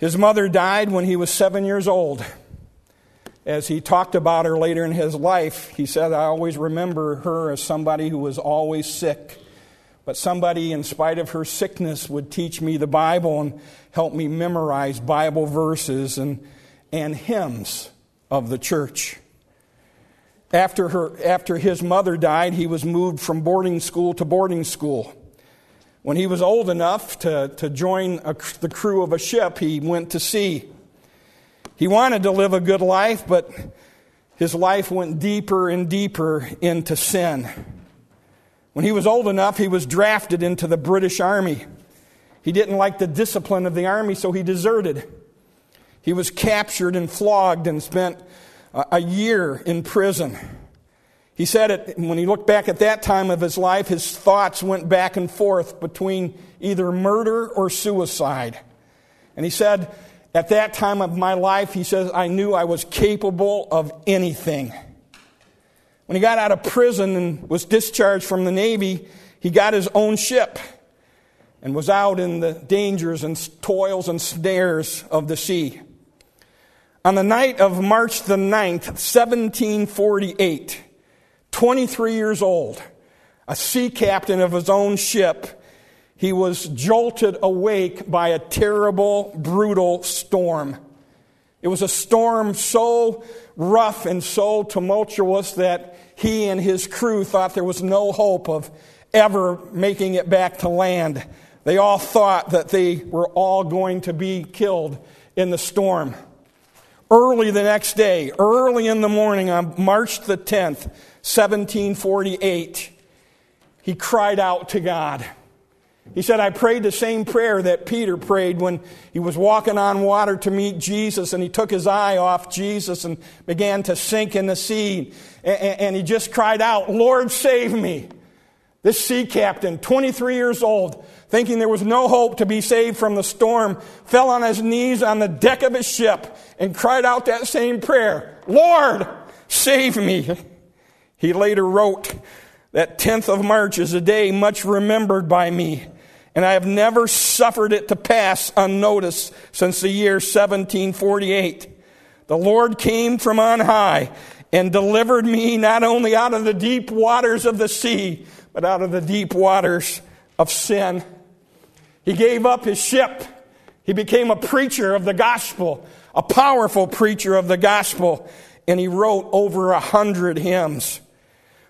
His mother died when he was seven years old. As he talked about her later in his life, he said, I always remember her as somebody who was always sick. But somebody, in spite of her sickness, would teach me the Bible and help me memorize Bible verses and, and hymns of the church. After, her, after his mother died, he was moved from boarding school to boarding school. When he was old enough to, to join a, the crew of a ship, he went to sea. He wanted to live a good life, but his life went deeper and deeper into sin. When he was old enough, he was drafted into the British Army. He didn't like the discipline of the Army, so he deserted. He was captured and flogged and spent a year in prison. He said it, when he looked back at that time of his life, his thoughts went back and forth between either murder or suicide. And he said, at that time of my life, he says, I knew I was capable of anything. When he got out of prison and was discharged from the Navy, he got his own ship and was out in the dangers and toils and snares of the sea. On the night of March the 9th, 1748, 23 years old, a sea captain of his own ship, he was jolted awake by a terrible, brutal storm. It was a storm so rough and so tumultuous that he and his crew thought there was no hope of ever making it back to land. They all thought that they were all going to be killed in the storm. Early the next day, early in the morning on March the 10th, 1748, he cried out to God. He said, I prayed the same prayer that Peter prayed when he was walking on water to meet Jesus and he took his eye off Jesus and began to sink in the sea. And he just cried out, Lord, save me. This sea captain, 23 years old, thinking there was no hope to be saved from the storm, fell on his knees on the deck of his ship and cried out that same prayer Lord, save me. He later wrote, That 10th of March is a day much remembered by me, and I have never suffered it to pass unnoticed since the year 1748. The Lord came from on high and delivered me not only out of the deep waters of the sea, but out of the deep waters of sin. He gave up his ship. He became a preacher of the gospel, a powerful preacher of the gospel, and he wrote over a hundred hymns.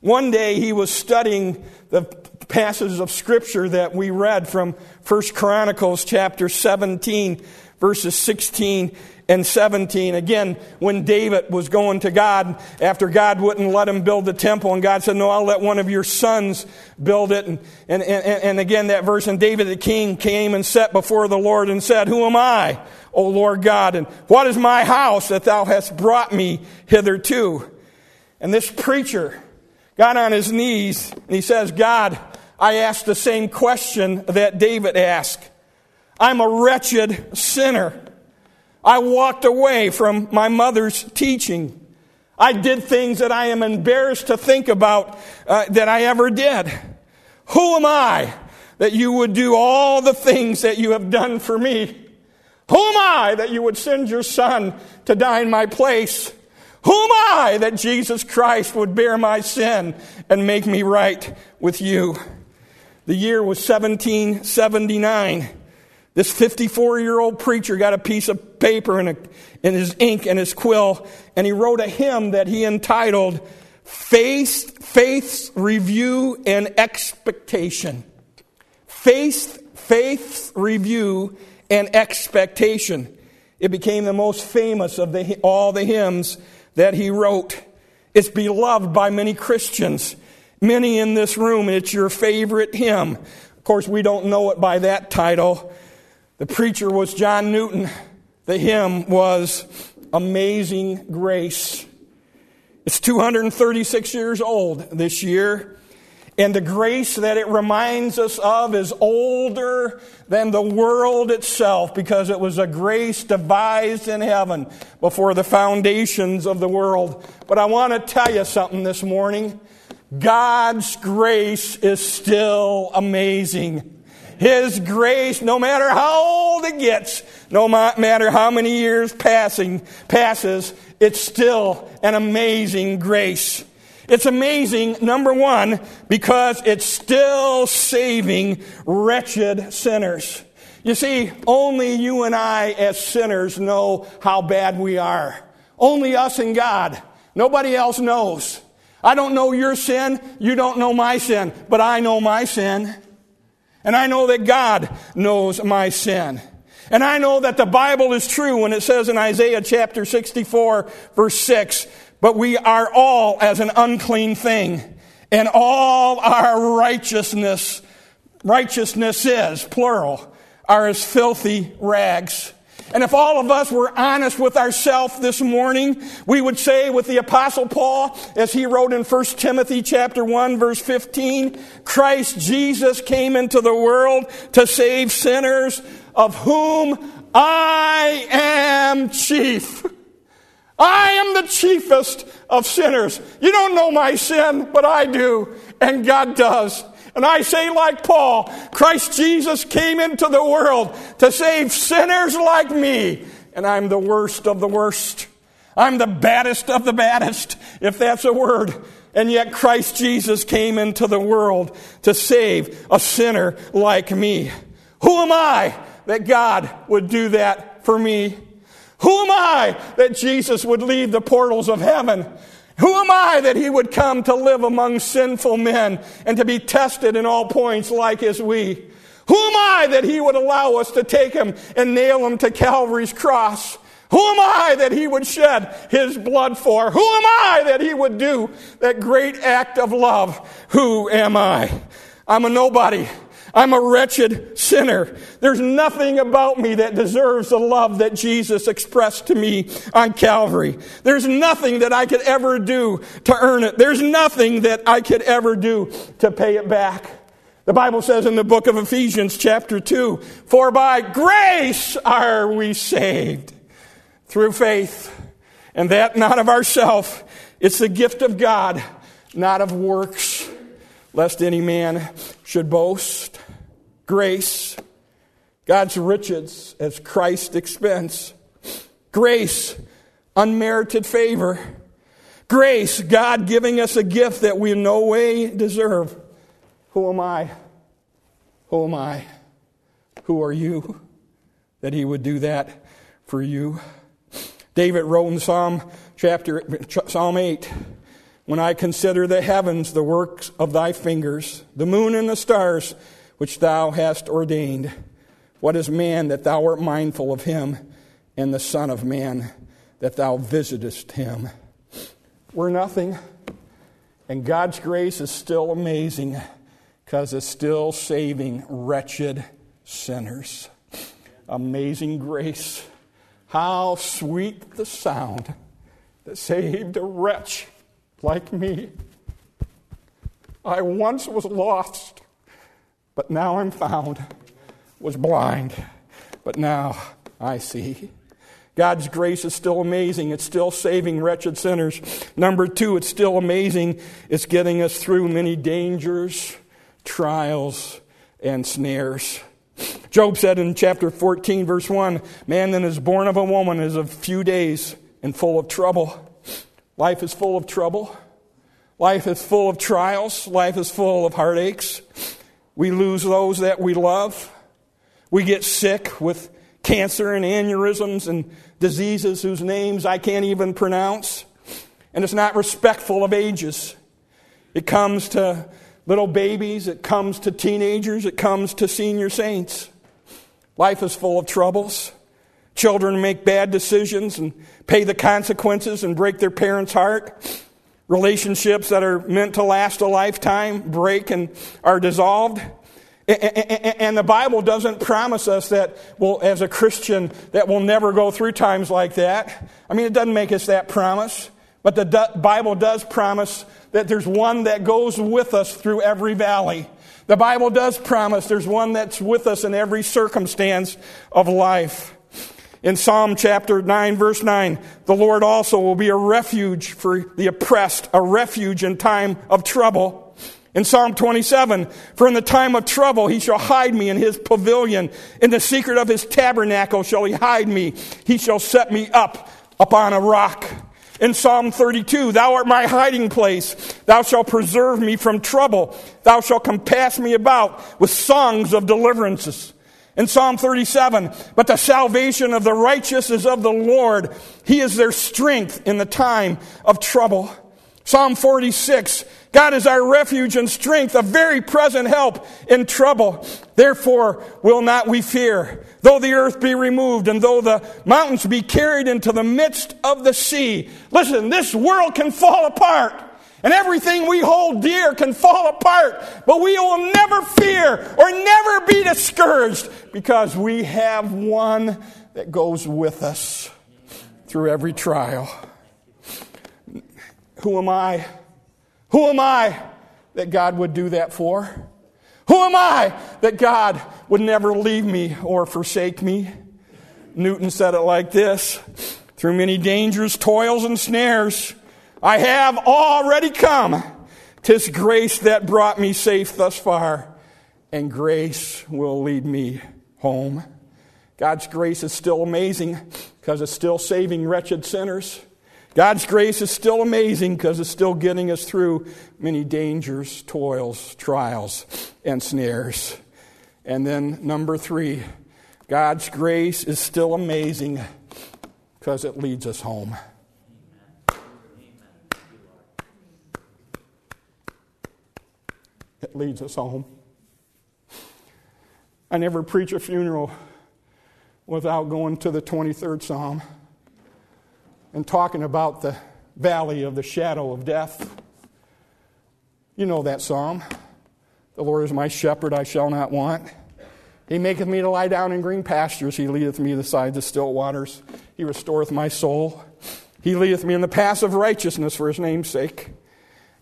One day he was studying the passages of scripture that we read from 1 Chronicles chapter 17, verses 16 and 17. Again, when David was going to God after God wouldn't let him build the temple, and God said, No, I'll let one of your sons build it. And, and, and, and again, that verse, and David the king came and sat before the Lord and said, Who am I, O Lord God? And what is my house that thou hast brought me hitherto? And this preacher, got on his knees and he says, God, I asked the same question that David asked. I'm a wretched sinner. I walked away from my mother's teaching. I did things that I am embarrassed to think about uh, that I ever did. Who am I that you would do all the things that you have done for me? Who am I that you would send your son to die in my place? Who am I that Jesus Christ would bear my sin and make me right with you? The year was 1779. This 54 year old preacher got a piece of paper and, a, and his ink and his quill, and he wrote a hymn that he entitled Faith, Faith's Review and Expectation. Faith, Faith's Review and Expectation. It became the most famous of the, all the hymns that he wrote. It's beloved by many Christians, many in this room, and it's your favorite hymn. Of course, we don't know it by that title. The preacher was John Newton. The hymn was Amazing Grace. It's 236 years old this year. And the grace that it reminds us of is older than the world itself because it was a grace devised in heaven before the foundations of the world. But I want to tell you something this morning. God's grace is still amazing. His grace, no matter how old it gets, no matter how many years passing, passes, it's still an amazing grace. It's amazing, number one, because it's still saving wretched sinners. You see, only you and I as sinners know how bad we are. Only us and God. Nobody else knows. I don't know your sin. You don't know my sin. But I know my sin. And I know that God knows my sin. And I know that the Bible is true when it says in Isaiah chapter 64 verse 6, but we are all as an unclean thing, and all our righteousness, righteousness is, plural, are as filthy rags. And if all of us were honest with ourselves this morning, we would say with the apostle Paul, as he wrote in 1 Timothy chapter 1 verse 15, Christ Jesus came into the world to save sinners, of whom I am chief. I am the chiefest of sinners. You don't know my sin, but I do, and God does. And I say, like Paul, Christ Jesus came into the world to save sinners like me, and I'm the worst of the worst. I'm the baddest of the baddest, if that's a word. And yet Christ Jesus came into the world to save a sinner like me. Who am I that God would do that for me? Who am I that Jesus would leave the portals of heaven? Who am I that he would come to live among sinful men and to be tested in all points like as we? Who am I that he would allow us to take him and nail him to Calvary's cross? Who am I that he would shed his blood for? Who am I that he would do that great act of love? Who am I? I'm a nobody. I'm a wretched sinner. There's nothing about me that deserves the love that Jesus expressed to me on Calvary. There's nothing that I could ever do to earn it. There's nothing that I could ever do to pay it back. The Bible says in the book of Ephesians, chapter 2, For by grace are we saved through faith, and that not of ourselves. It's the gift of God, not of works, lest any man should boast grace, God's riches as Christ's expense, grace, unmerited favor, grace, God giving us a gift that we in no way deserve. Who am I? Who am I? Who are you that He would do that for you? David wrote in Psalm chapter Psalm 8 when I consider the heavens, the works of thy fingers, the moon and the stars, which thou hast ordained. What is man that thou art mindful of him, and the Son of Man that thou visitest him? We're nothing, and God's grace is still amazing because it's still saving wretched sinners. Amazing grace. How sweet the sound that saved a wretch like me. I once was lost but now I'm found, was blind, but now I see. God's grace is still amazing. It's still saving wretched sinners. Number two, it's still amazing. It's getting us through many dangers, trials, and snares. Job said in chapter 14, verse 1 Man that is born of a woman is of few days and full of trouble. Life is full of trouble. Life is full of trials. Life is full of heartaches. We lose those that we love. We get sick with cancer and aneurysms and diseases whose names I can't even pronounce. And it's not respectful of ages. It comes to little babies, it comes to teenagers, it comes to senior saints. Life is full of troubles. Children make bad decisions and pay the consequences and break their parents' heart. Relationships that are meant to last a lifetime break and are dissolved. And the Bible doesn't promise us that, well, as a Christian, that we'll never go through times like that. I mean, it doesn't make us that promise. But the Bible does promise that there's one that goes with us through every valley. The Bible does promise there's one that's with us in every circumstance of life. In Psalm chapter 9, verse 9, the Lord also will be a refuge for the oppressed, a refuge in time of trouble. In Psalm 27, for in the time of trouble he shall hide me in his pavilion. In the secret of his tabernacle shall he hide me. He shall set me up upon a rock. In Psalm 32, Thou art my hiding place. Thou shalt preserve me from trouble. Thou shalt compass me about with songs of deliverances. In Psalm 37, but the salvation of the righteous is of the Lord. He is their strength in the time of trouble. Psalm 46, God is our refuge and strength, a very present help in trouble. Therefore will not we fear, though the earth be removed and though the mountains be carried into the midst of the sea. Listen, this world can fall apart. And everything we hold dear can fall apart, but we will never fear or never be discouraged because we have one that goes with us through every trial. Who am I? Who am I that God would do that for? Who am I that God would never leave me or forsake me? Newton said it like this Through many dangers, toils, and snares, I have already come. Tis grace that brought me safe thus far, and grace will lead me home. God's grace is still amazing because it's still saving wretched sinners. God's grace is still amazing because it's still getting us through many dangers, toils, trials, and snares. And then, number three, God's grace is still amazing because it leads us home. It leads us home. I never preach a funeral without going to the 23rd Psalm and talking about the valley of the shadow of death. You know that psalm. The Lord is my shepherd, I shall not want. He maketh me to lie down in green pastures. He leadeth me beside the still waters. He restoreth my soul. He leadeth me in the paths of righteousness for his name's sake.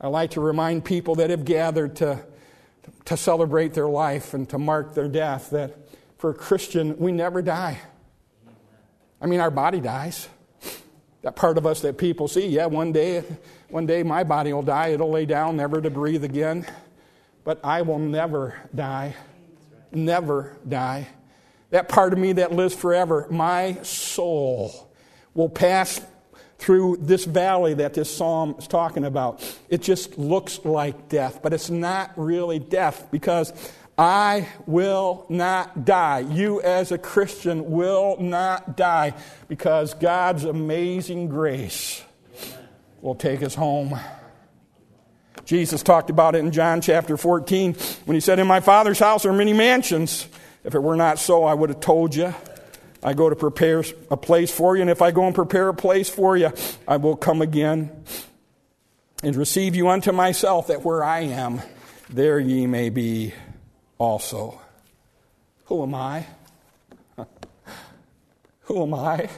I like to remind people that have gathered to, to celebrate their life and to mark their death that for a Christian, we never die. I mean, our body dies. That part of us that people see, yeah, one day, one day my body will die. It'll lay down, never to breathe again. But I will never die. Never die. That part of me that lives forever, my soul, will pass through this valley that this psalm is talking about. It just looks like death, but it's not really death because I will not die. You, as a Christian, will not die because God's amazing grace will take us home. Jesus talked about it in John chapter 14 when he said, In my Father's house are many mansions. If it were not so, I would have told you. I go to prepare a place for you, and if I go and prepare a place for you, I will come again and receive you unto myself, that where I am, there ye may be also. Who am I? Who am I?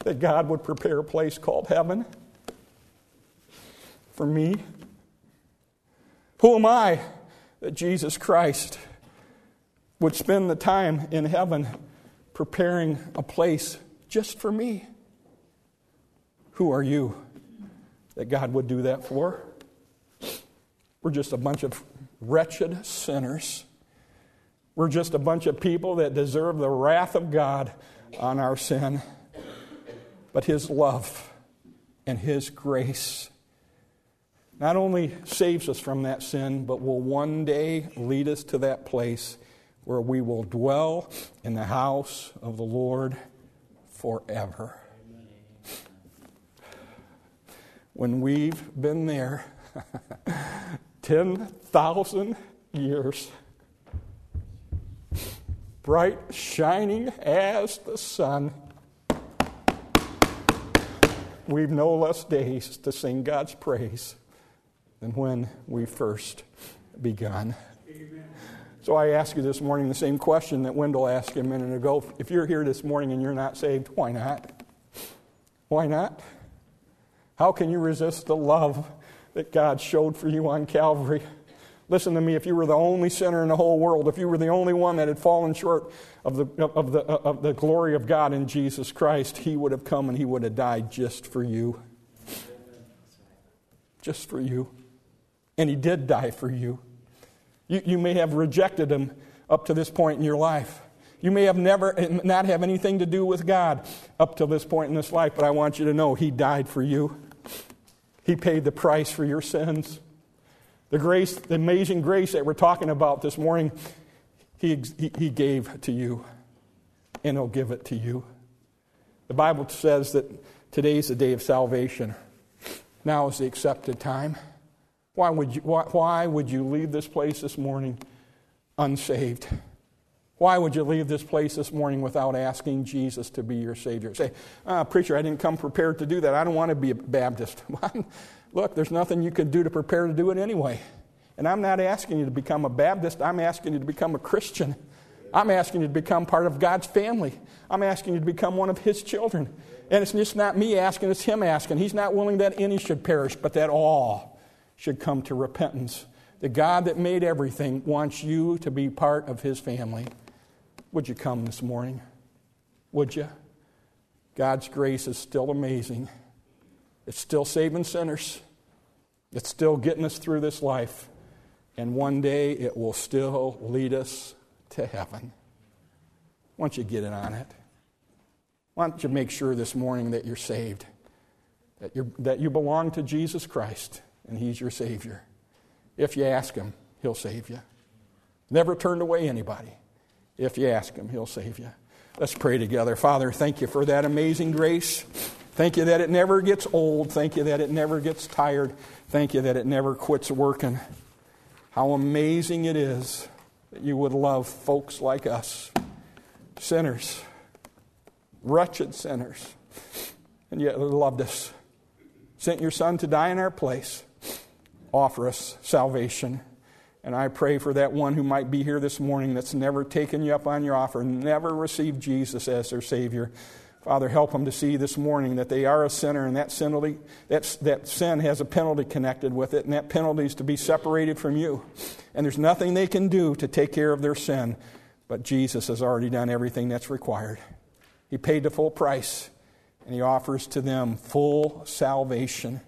That God would prepare a place called heaven for me? Who am I that Jesus Christ would spend the time in heaven preparing a place just for me? Who are you that God would do that for? We're just a bunch of wretched sinners. We're just a bunch of people that deserve the wrath of God on our sin. But His love and His grace not only saves us from that sin, but will one day lead us to that place where we will dwell in the house of the Lord forever. When we've been there, 10,000 years. Bright, shining as the sun. we've no less days to sing God's praise than when we first begun. So I ask you this morning the same question that Wendell asked a minute ago. If you're here this morning and you're not saved, why not? Why not? How can you resist the love that God showed for you on Calvary? Listen to me, if you were the only sinner in the whole world, if you were the only one that had fallen short of the, of the, of the glory of God in Jesus Christ, He would have come and He would have died just for you. Just for you. And He did die for you. You, you may have rejected Him up to this point in your life. You may have never not have anything to do with God up to this point in this life, but I want you to know He died for you. He paid the price for your sins. The grace, the amazing grace that we're talking about this morning, he, he, he gave to you, and He'll give it to you. The Bible says that today is the day of salvation. Now is the accepted time. Why would you, why, why would you leave this place this morning unsaved? Why would you leave this place this morning without asking Jesus to be your Savior? Say, ah, preacher, I didn't come prepared to do that. I don't want to be a Baptist. Look, there's nothing you can do to prepare to do it anyway. And I'm not asking you to become a Baptist, I'm asking you to become a Christian. I'm asking you to become part of God's family. I'm asking you to become one of His children. And it's just not me asking, it's Him asking. He's not willing that any should perish, but that all should come to repentance. The God that made everything wants you to be part of His family. Would you come this morning? Would you? God's grace is still amazing. It's still saving sinners. It's still getting us through this life. And one day it will still lead us to heaven. Why don't you get in on it? Why don't you make sure this morning that you're saved, that, you that you belong to Jesus Christ and He's your Savior? If you ask Him, He'll save you. Never turned away anybody. If you ask Him, He'll save you. Let's pray together. Father, thank you for that amazing grace. Thank you that it never gets old. Thank you that it never gets tired. Thank you that it never quits working. How amazing it is that you would love folks like us, sinners, wretched sinners, and yet loved us. Sent your Son to die in our place, offer us salvation. And I pray for that one who might be here this morning that's never taken you up on your offer, never received Jesus as their Savior. Father, help them to see this morning that they are a sinner and that, penalty, that, that sin has a penalty connected with it, and that penalty is to be separated from you. And there's nothing they can do to take care of their sin, but Jesus has already done everything that's required. He paid the full price, and He offers to them full salvation.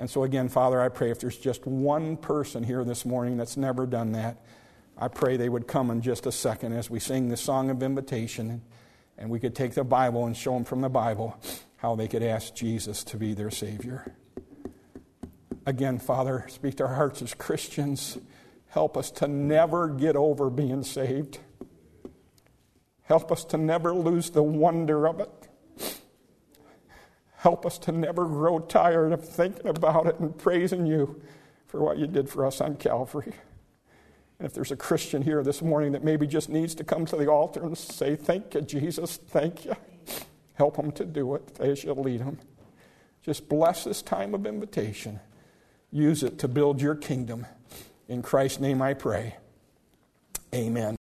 And so, again, Father, I pray if there's just one person here this morning that's never done that, I pray they would come in just a second as we sing the song of invitation. And we could take the Bible and show them from the Bible how they could ask Jesus to be their Savior. Again, Father, speak to our hearts as Christians. Help us to never get over being saved. Help us to never lose the wonder of it. Help us to never grow tired of thinking about it and praising you for what you did for us on Calvary. And if there's a Christian here this morning that maybe just needs to come to the altar and say, Thank you, Jesus, thank you, help them to do it as you lead them. Just bless this time of invitation. Use it to build your kingdom. In Christ's name I pray. Amen.